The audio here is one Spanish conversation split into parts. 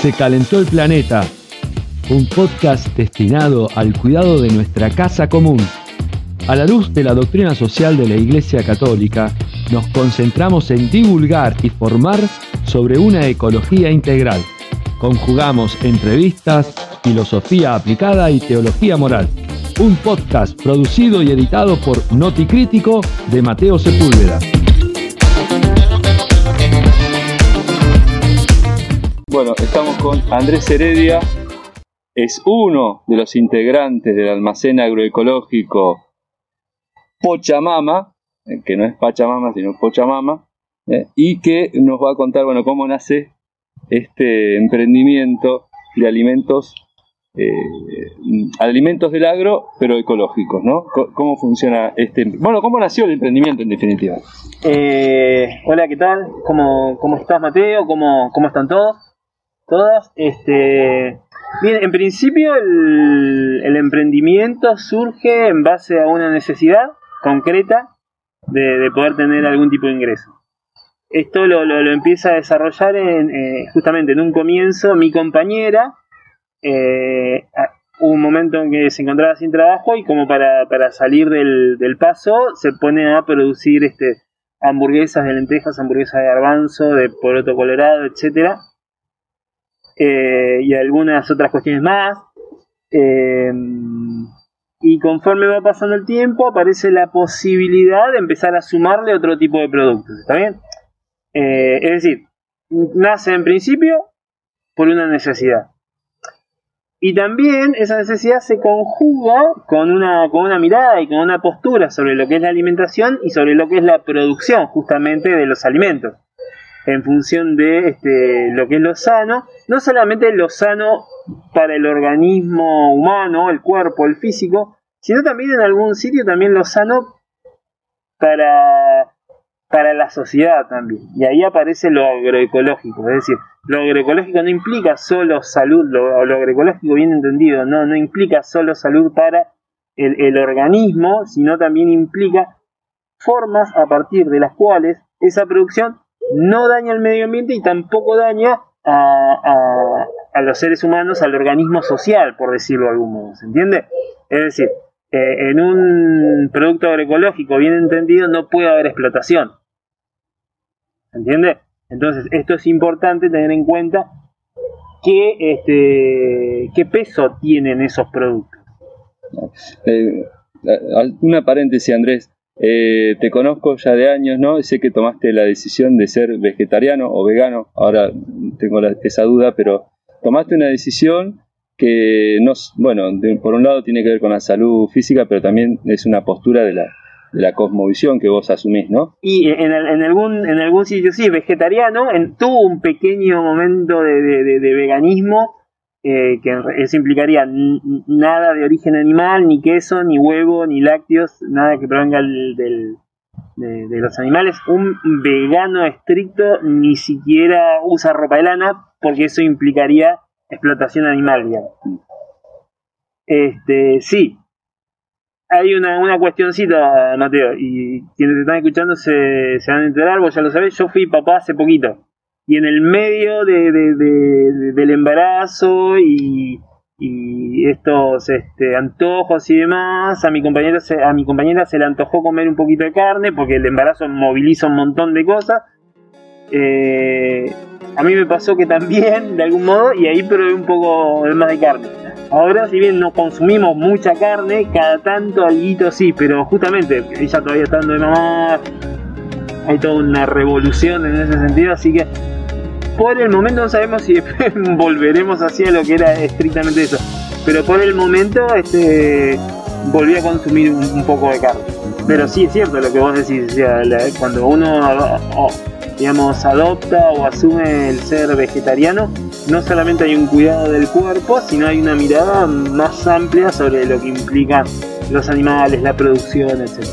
Se calentó el planeta, un podcast destinado al cuidado de nuestra casa común. A la luz de la doctrina social de la Iglesia Católica, nos concentramos en divulgar y formar sobre una ecología integral. Conjugamos entrevistas, filosofía aplicada y teología moral. Un podcast producido y editado por Noticrítico de Mateo Sepúlveda. Bueno, estamos con Andrés Heredia, es uno de los integrantes del almacén agroecológico Pochamama, eh, que no es Pachamama, sino Pochamama, eh, y que nos va a contar, bueno, cómo nace este emprendimiento de alimentos, eh, alimentos del agro, pero ecológicos, ¿no? ¿Cómo funciona este, bueno, cómo nació el emprendimiento en definitiva? hola, ¿qué tal? ¿Cómo, cómo estás, Mateo? ¿Cómo, cómo están todos? Todas, este, Bien, en principio el, emprendimiento surge en base a una necesidad concreta de, poder tener algún tipo de ingreso. Esto lo, empieza a desarrollar en, eh, justamente en un comienzo mi compañera. Eh, un momento en que se encontraba sin trabajo y como para, salir del, paso se pone a producir este, hamburguesas de lentejas, hamburguesas de garbanzo, de poroto colorado, etcétera eh, y algunas otras cuestiones más. Eh, y conforme va pasando el tiempo, aparece la posibilidad de empezar a sumarle otro tipo de productos. ¿Está? Eh, es decir, nace en principio por una necesidad. Y también esa necesidad se conjuga con una, con una mirada y con una postura sobre lo que es la alimentación y sobre lo que es la producción justamente de los alimentos en función de este, lo que es lo sano, no solamente lo sano para el organismo humano, el cuerpo, el físico, sino también en algún sitio también lo sano para, para la sociedad también. Y ahí aparece lo agroecológico, es decir, lo agroecológico no implica solo salud, lo, lo agroecológico bien entendido, no, no implica solo salud para el, el organismo, sino también implica formas a partir de las cuales esa producción no daña al medio ambiente y tampoco daña a, los seres humanos, al organismo social, por decirlo de algún modo. ¿Se entiende? Es decir, eh, en un producto agroecológico bien entendido no puede haber explotación. ¿Se entiende? Entonces, esto es importante tener en cuenta qué, este, qué peso tienen esos productos. Eh, una paréntesis, Andrés. Eh, te conozco ya de años, ¿no? Sé que tomaste la decisión de ser vegetariano o vegano. Ahora tengo esa duda, pero tomaste una decisión que, no, bueno, por un lado tiene que ver con la salud física, pero también es una postura de la, de la cosmovisión que vos asumís, ¿no? Y en, algún, en algún sitio sí, vegetariano, en, tuvo un pequeño momento de veganismo eh, que eso implicaría nada de origen animal, ni queso, ni huevo, ni lácteos, nada que provenga del, de, los animales. Un vegano estricto ni siquiera usa ropa de lana porque eso implicaría explotación animal. Este, sí, hay una, una cuestioncita, Mateo, y quienes están escuchando se, se van a enterar, vos ya lo sabés, yo fui papá hace poquito y en el medio de, del embarazo y, estos este, antojos y demás, a mi, compañera se, a mi compañera se le antojó comer un poquito de carne porque el embarazo moviliza un montón de cosas. Eh, a mí me pasó que también, de algún modo, y ahí probé un poco más de carne. Ahora, si bien no consumimos mucha carne, cada tanto algo sí, pero justamente ella todavía está dando de mamá, hay toda una revolución en ese sentido, así que por el momento no sabemos si volveremos hacia lo que era estrictamente eso. Pero por el momento este, volví a consumir un, poco de carne. Pero sí es cierto lo que vos decís, cuando uno digamos, adopta o asume el ser vegetariano, no solamente hay un cuidado del cuerpo, sino hay una mirada más amplia sobre lo que implican los animales, la producción, etc.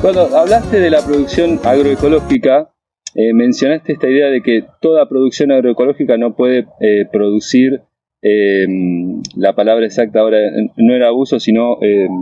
Cuando hablaste de la producción agroecológica, eh, mencionaste esta idea de que toda producción agroecológica no puede eh, producir, em, la palabra exacta ahora no era abuso, sino, em,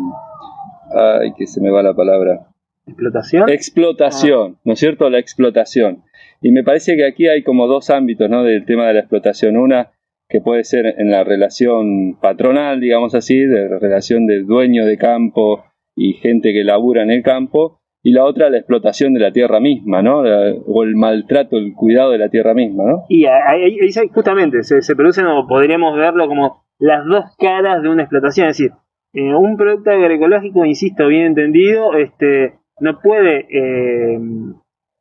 ay, que se me va la palabra. ¿Explotación? Explotación, ¿no es cierto? La explotación. Y me parece que aquí hay como dos ámbitos ¿no? del tema de la explotación. Una que puede ser en la relación patronal, digamos así, de la relación del dueño de campo y gente que labura en el campo, y la otra la explotación de la tierra misma, ¿no? o el maltrato, el cuidado de la tierra misma, ¿no? Y ahí, justamente se, producen, o podríamos verlo como las dos caras de una explotación, es decir, eh, un producto agroecológico, insisto, bien entendido, este, no puede eh,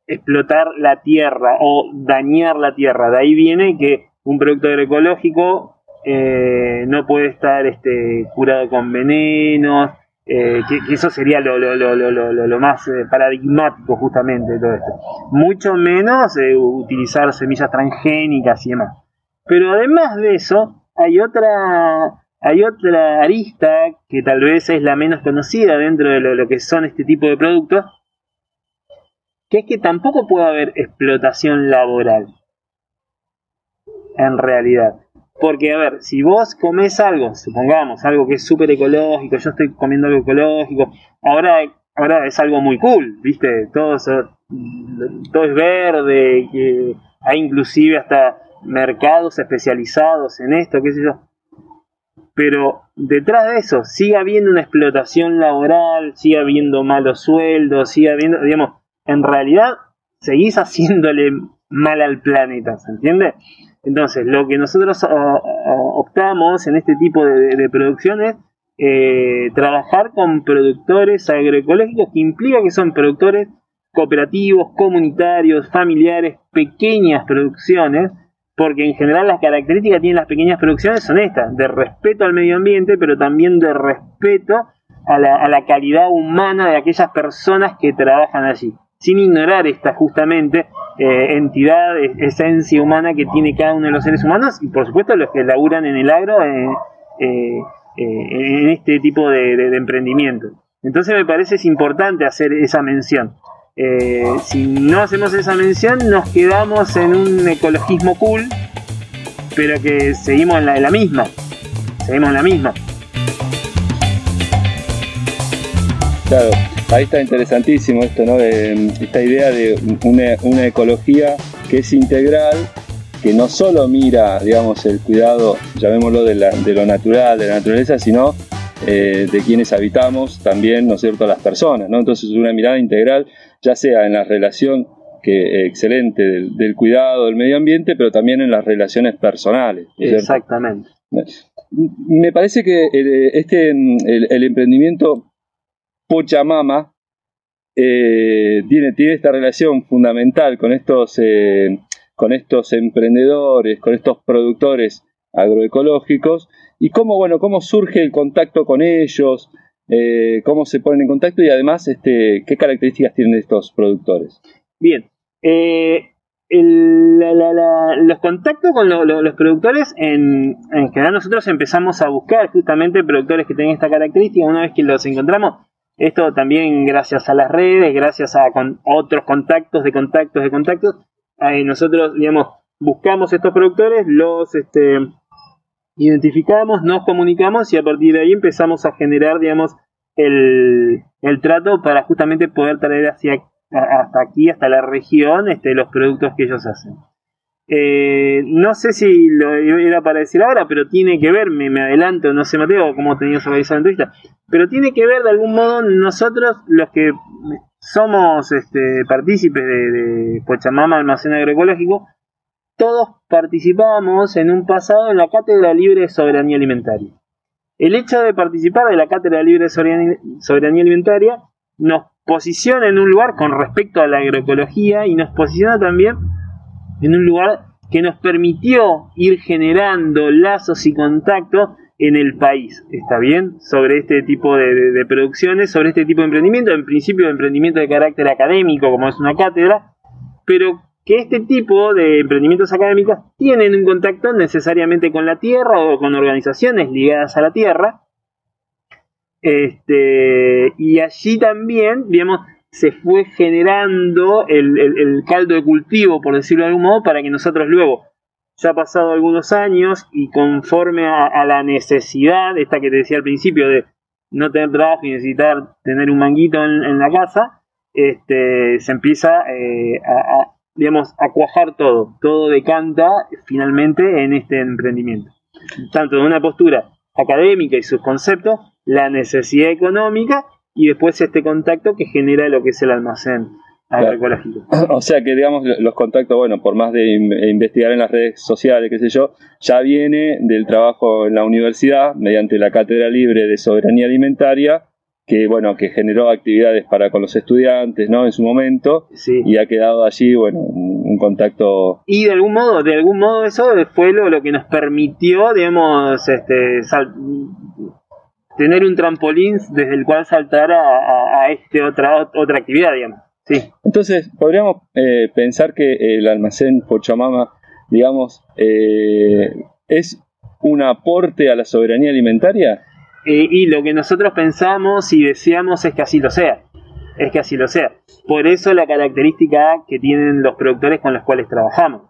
explotar la tierra o dañar la tierra. De ahí viene que un producto agroecológico eh, no puede estar este, curado con venenos, eh, que, eso sería lo, lo, lo, lo más eh, paradigmático justamente de todo esto. Mucho menos utilizar semillas transgénicas y demás. Pero además de eso, hay otra, hay otra arista que tal vez es la menos conocida dentro de lo que son este tipo de productos, que es que tampoco puede haber explotación laboral en realidad. Porque, a ver, si vos comes algo, supongamos, algo que es súper ecológico, yo estoy comiendo algo ecológico, ahora, ahora es algo muy cool, ¿viste? Todo, todo es verde, que hay inclusive hasta mercados especializados en esto, qué sé yo. Pero detrás de eso sigue habiendo una explotación laboral, sigue habiendo malos sueldos, sigue habiendo, digamos, en realidad seguís haciéndole mal al planeta, ¿se entiende? Entonces, lo que nosotros optamos en este tipo de, producciones, eh, trabajar con productores agroecológicos que implica que son productores cooperativos, comunitarios, familiares, pequeñas producciones, porque en general las características que tienen las pequeñas producciones son estas, de respeto al medio ambiente, pero también de respeto a la calidad humana de aquellas personas que trabajan allí sin ignorar esta justamente eh, entidad, esencia humana que tiene cada uno de los seres humanos y por supuesto los que laburan en el agro eh, eh, en este tipo de, emprendimiento. Entonces me parece es importante hacer esa mención. si no hacemos esa mención nos quedamos en un ecologismo cool, pero que seguimos en la, en la misma. Seguimos en la misma. Claro ahí está interesantísimo esto, ¿no? esta idea de una, ecología que es integral, que no solo mira, digamos, el cuidado, llamémoslo, de, lo natural, de la naturaleza, sino eh, de quienes habitamos también, ¿no es cierto?, las personas, ¿no? Entonces una mirada integral, ya sea en la relación que, excelente del, cuidado del medio ambiente, pero también en las relaciones personales. Exactamente. Me parece que eh, este, el emprendimiento Pochamama eh, tiene, tiene esta relación fundamental con estos, eh, con estos emprendedores, con estos productores agroecológicos y cómo, bueno, cómo surge el contacto con ellos, eh, cómo se ponen en contacto y además este, qué características tienen estos productores. Bien, los contactos con los productores, en, en, general nosotros empezamos a buscar justamente productores que tengan esta característica, una vez que los encontramos, esto también gracias a las redes, gracias a con otros contactos de contactos de contactos. nosotros, digamos, buscamos estos productores, los este, identificamos, nos comunicamos y a partir de ahí empezamos a generar, digamos, el, el trato para justamente poder traer hacia, hasta aquí, hasta la región, este, los productos que ellos hacen. Eh, no sé si lo era para decir ahora, pero tiene que ver, me, adelanto, no sé Mateo, cómo tenías organizado la entrevista, pero tiene que ver de algún modo nosotros, los que somos este, partícipes de, de Pochamama Almacén Agroecológico, todos participamos en un pasado en la Cátedra Libre de Soberanía Alimentaria. El hecho de participar de la Cátedra Libre de Soberanía Alimentaria nos posiciona en un lugar con respecto a la agroecología y nos posiciona también en un lugar que nos permitió ir generando lazos y contactos en el país, ¿está bien? Sobre este tipo de, producciones, sobre este tipo de emprendimiento, en principio de emprendimiento de carácter académico, como es una cátedra, pero que este tipo de emprendimientos académicos tienen un contacto necesariamente con la tierra o con organizaciones ligadas a la tierra. Este, y allí también, digamos, se fue generando el, caldo de cultivo, por decirlo de algún modo, para que nosotros luego, ya pasado algunos años y conforme a, la necesidad, esta que te decía al principio, de no tener trabajo y necesitar tener un manguito en, la casa, este, se empieza eh, digamos, a cuajar todo. Todo decanta finalmente en este emprendimiento. Tanto de una postura académica y sus conceptos, la necesidad económica y después este contacto que genera lo que es el almacén agroecológico. O sea que, digamos, los contactos, bueno, por más de investigar en las redes sociales, qué sé yo, ya viene del trabajo en la universidad mediante la Cátedra Libre de Soberanía Alimentaria que bueno que generó actividades para con los estudiantes no en su momento y ha quedado allí bueno un, contacto y de algún modo de algún modo eso fue lo, lo que nos permitió digamos este tener un trampolín desde el cual saltar a, a, este otra otra actividad digamos sí entonces podríamos eh, pensar que el almacén Pochamama digamos eh, es un aporte a la soberanía alimentaria eh, y lo que nosotros pensamos y deseamos es que así lo sea. Es que así lo sea. Por eso la característica que tienen los productores con los cuales trabajamos.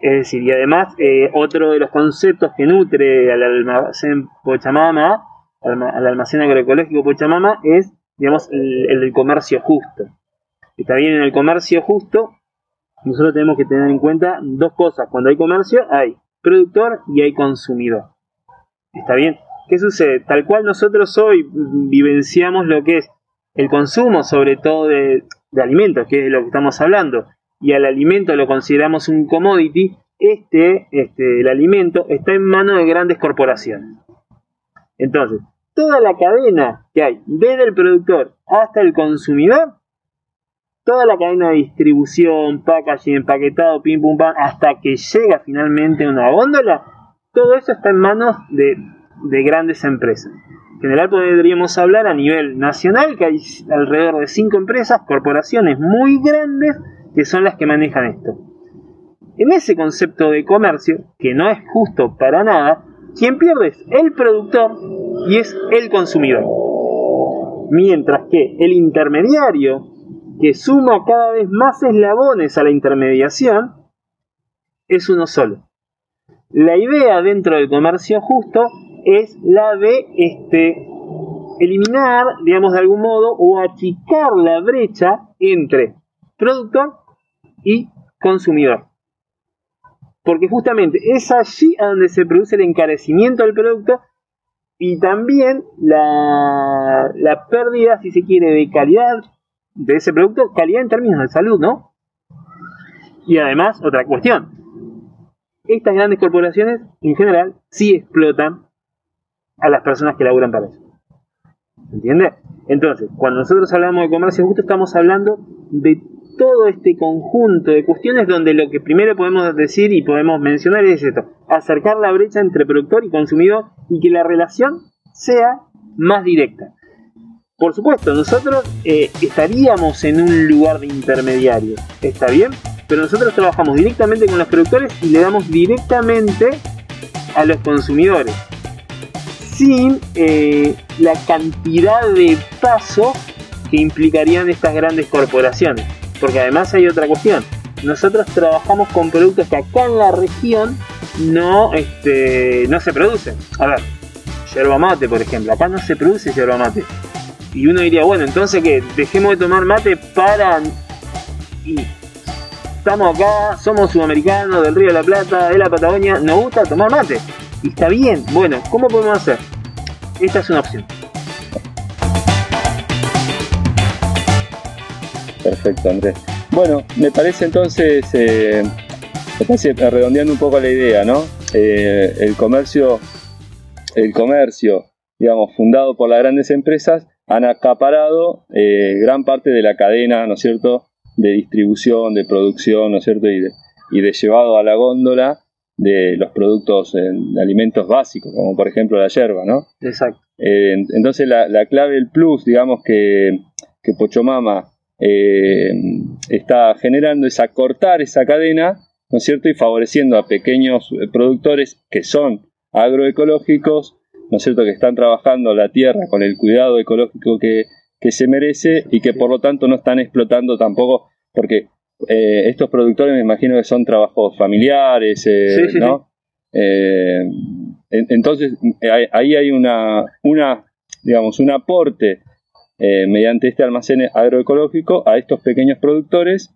Es decir, y además eh, otro de los conceptos que nutre al almacén Pochamama, al almacén agroecológico Pochamama, es, digamos, el, comercio justo. Está bien, en el comercio justo, nosotros tenemos que tener en cuenta dos cosas. Cuando hay comercio, hay productor y hay consumidor. ¿Está bien? ¿Qué sucede? Tal cual nosotros hoy vivenciamos lo que es el consumo, sobre todo de, alimentos, que es de lo que estamos hablando, y al alimento lo consideramos un commodity, este, este, el alimento está en manos de grandes corporaciones. Entonces, toda la cadena que hay, desde el productor hasta el consumidor, toda la cadena de distribución, packaging, empaquetado, pim pum pam, hasta que llega finalmente una góndola, todo eso está en manos de de grandes empresas. En general podríamos hablar a nivel nacional que hay alrededor de cinco empresas, corporaciones muy grandes que son las que manejan esto. En ese concepto de comercio, que no es justo para nada, quien pierde es el productor y es el consumidor. Mientras que el intermediario, que suma cada vez más eslabones a la intermediación, es uno solo. La idea dentro del comercio justo es la de este, eliminar, digamos de algún modo, o achicar la brecha entre productor y consumidor. Porque justamente es allí donde se produce el encarecimiento del producto y también la, la pérdida, si se quiere, de calidad de ese producto, calidad en términos de salud, ¿no? Y además, otra cuestión, estas grandes corporaciones en general sí explotan a las personas que laburan para eso. ¿Entiende? Entonces, cuando nosotros hablamos de comercio justo, estamos hablando de todo este conjunto de cuestiones donde lo que primero podemos decir y podemos mencionar es esto, acercar la brecha entre productor y consumidor y que la relación sea más directa. Por supuesto, nosotros eh, estaríamos en un lugar de intermediario, ¿está bien? Pero nosotros trabajamos directamente con los productores y le damos directamente a los consumidores sin eh, la cantidad de pasos que implicarían estas grandes corporaciones. Porque además hay otra cuestión. Nosotros trabajamos con productos que acá en la región no, este, no se producen. A ver, yerba mate, por ejemplo. Acá no se produce yerba mate. Y uno diría, bueno, entonces que dejemos de tomar mate para... Y estamos acá, somos sudamericanos del Río de la Plata, de la Patagonia, nos gusta tomar mate. Y está bien, bueno, ¿cómo podemos hacer? Esta es una opción. Perfecto, Andrés. Bueno, me parece entonces, eh, me parece, redondeando un poco la idea, ¿no? Eh, el comercio, el comercio, digamos, fundado por las grandes empresas, han acaparado eh, gran parte de la cadena, ¿no es cierto?, de distribución, de producción, ¿no es cierto?, y de, y de llevado a la góndola de los productos eh, de alimentos básicos, como por ejemplo la yerba, ¿no? Exacto. Eh, entonces la, la, clave, el plus, digamos, que, que Pochomama eh, está generando es acortar esa cadena, ¿no es cierto? Y favoreciendo a pequeños productores que son agroecológicos, ¿no es cierto? Que están trabajando la tierra con el cuidado ecológico que, que se merece y que por lo tanto no están explotando tampoco, porque eh, estos productores me imagino que son trabajos familiares, eh, ¿no? Eh, entonces ahí hay una, una, digamos, un aporte mediante este almacén agroecológico a estos pequeños productores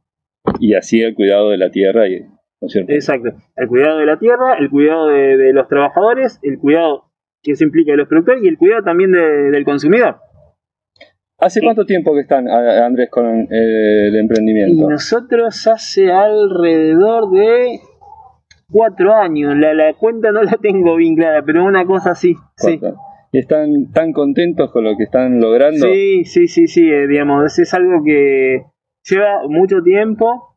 y así el cuidado de la tierra y ¿no es cierto? Exacto. El cuidado de la tierra, el cuidado de, de los trabajadores, el cuidado que eso implica de los productores y el cuidado también de- del consumidor. ¿Hace cuánto tiempo que están, Andrés, con eh, el Y emprendimiento? nosotros hace alrededor de cuatro años, la, la cuenta no la tengo bien clara, pero una cosa así. Sí. ¿Cuánto? ¿Y están tan contentos con lo que están logrando? Sí, sí, sí, sí, eh, digamos, es, algo que lleva mucho tiempo.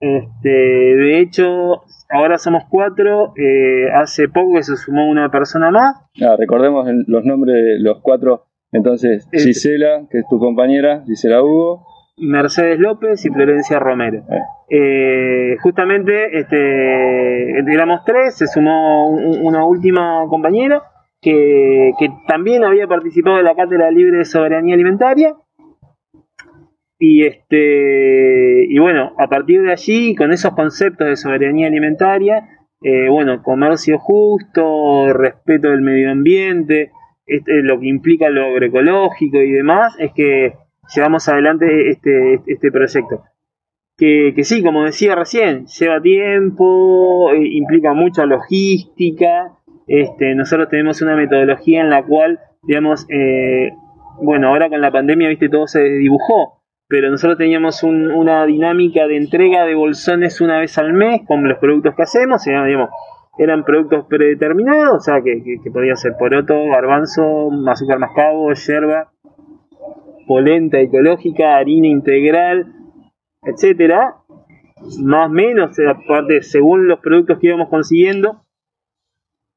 Este, de hecho, ahora somos cuatro. eh, hace poco que se sumó una persona más. Ah, recordemos los nombres de los cuatro. Entonces, Eh, Gisela, que es tu compañera, Gisela Hugo. Mercedes López y Florencia Romero. Eh, Eh, justamente este, éramos tres, se sumó un- una última compañera que, también había participado de la Cátedra Libre de Soberanía Alimentaria. Y este y bueno, a partir de allí, con esos conceptos de soberanía alimentaria, eh, bueno, comercio justo, respeto del medio ambiente, este, lo que implica lo agroecológico y demás, es que llevamos adelante este, este proyecto. Que, que sí, como decía recién, lleva tiempo, eh, implica mucha logística. Este, nosotros tenemos una metodología en la cual, digamos, eh, bueno, ahora con la pandemia, viste, todo se dibujó, pero nosotros teníamos un- una dinámica de entrega de bolsones una vez al mes con los productos que hacemos, digamos, eran productos predeterminados, o sea, que, que, ser poroto, garbanzo, azúcar mascabo, yerba, polenta ecológica, harina integral, etcétera, más o menos, aparte, según los productos que íbamos consiguiendo,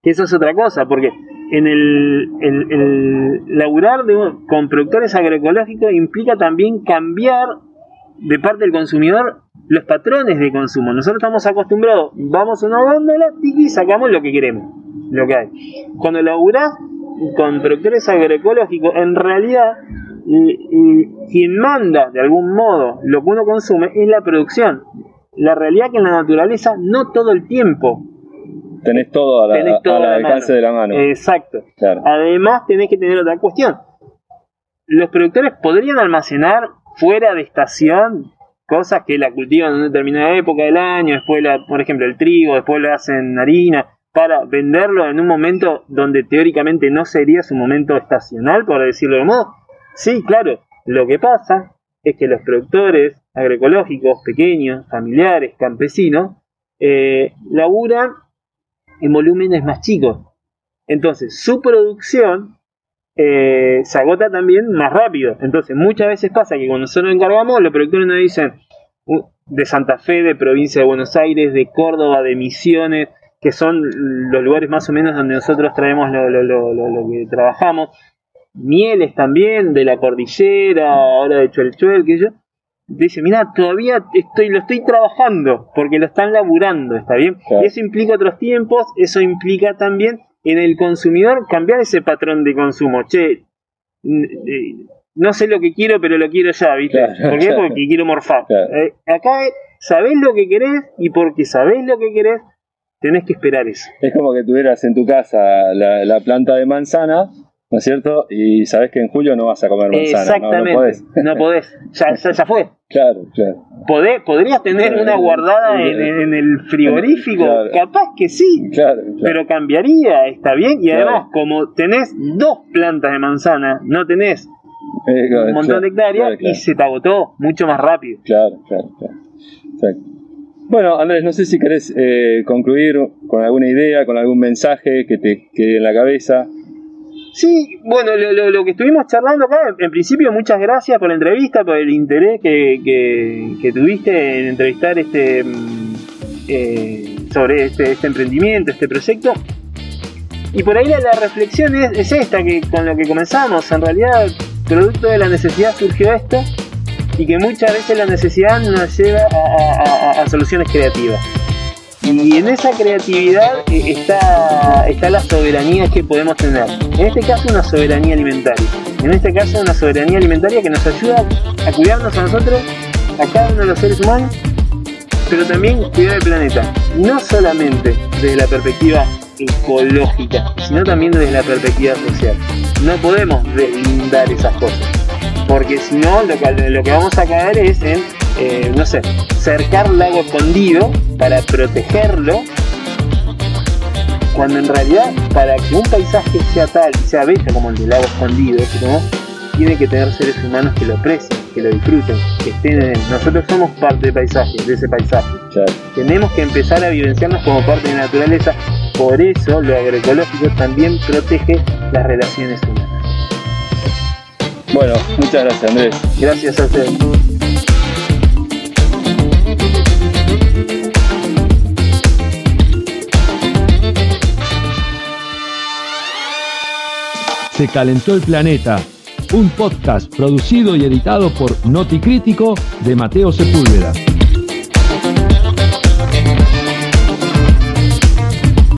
que eso es otra cosa, porque en el, laburar de con productores agroecológicos implica también cambiar de parte del consumidor los patrones de consumo. Nosotros estamos acostumbrados, vamos a una góndola y sacamos lo que queremos, lo que hay. Cuando laburás con productores agroecológicos, en realidad y quien manda de algún modo lo que uno consume es la producción. La realidad que en la naturaleza no todo el tiempo tenés todo a la- tenés todo al a la alcance mano. de la mano. Exacto. Claro. Además tenés que tener otra cuestión. Los productores podrían almacenar fuera de estación cosas que la cultivan en una determinada época del año, después la, por ejemplo el trigo, después lo hacen harina, para venderlo en un momento donde teóricamente no sería su momento estacional, por decirlo de modo. Sí, claro. Lo que pasa es que los productores agroecológicos, pequeños, familiares, campesinos, eh, laburan en volúmenes más chicos. Entonces, su producción eh, se agota también más rápido. Entonces, muchas veces pasa que cuando nosotros encargamos, los productores nos dicen uh, de Santa Fe, de provincia de Buenos Aires, de Córdoba, de Misiones, que son los lugares más o menos donde nosotros traemos lo, lo- lo- lo- que trabajamos. Mieles también, de la cordillera, ahora de Chuelchuel, que yo. Dice, mira, todavía estoy, lo estoy trabajando, porque lo están laburando, ¿está bien? Claro. Y eso implica otros tiempos, eso implica también en el consumidor cambiar ese patrón de consumo. Che, eh, no sé lo que quiero, pero lo quiero ya, ¿viste? Claro, ¿Por qué? claro. Porque quiero morfar. Eh, acá sabés lo que querés y porque sabés lo que querés, tenés que esperar eso. Es como que tuvieras en tu casa la, la planta de manzana, ¿no es cierto? Y sabes que en julio no vas a comer manzana. ¿no? Exactamente. No, podés. No podés. Ya, ya, ya fue. Claro, claro. ¿Podrías tener Claro. una guardada en, en el frigorífico? Claro. Capaz que sí. Claro. Pero cambiaría, está bien. Y además, como tenés dos plantas de manzana, no tenés Eh, un montón de hectáreas y se te agotó mucho más rápido. Claro, claro, claro. Exacto. Bueno, Andrés, no sé si querés eh, concluir con alguna idea, con algún mensaje que te quede en la cabeza. Sí, bueno, lo, lo- lo que estuvimos charlando acá, en, principio muchas gracias por la entrevista, por el interés que, que- tuviste en entrevistar este mm, eh, sobre este, este emprendimiento, este proyecto. Y por ahí la, reflexión es, es esta, que con lo que comenzamos, en realidad, producto de la necesidad surgió esto, y que muchas veces la necesidad nos lleva a soluciones creativas. Y en esa creatividad eh, está, está la soberanía que podemos tener. En este caso una soberanía alimentaria. En este caso una soberanía alimentaria que nos ayuda a cuidarnos a nosotros, a cada uno de los seres humanos, pero también cuidar el planeta. No solamente desde la perspectiva ecológica, sino también desde la perspectiva social. No podemos deslindar esas cosas. Porque si no, lo que, lo que vamos a caer es en eh, no sé, cercar lago escondido para protegerlo, cuando en realidad para que un paisaje sea tal y sea bello como el del lago escondido, tiene que tener seres humanos que lo aprecien, que lo disfruten, que estén en él. Nosotros somos parte del paisaje, de ese paisaje. Tenemos que empezar a vivenciarnos como parte de la naturaleza. Por eso lo agroecológico también protege las relaciones humanas. Bueno, muchas gracias Andrés. Gracias a usted. Se calentó el planeta. Un podcast producido y editado por Noti Crítico de Mateo Sepúlveda.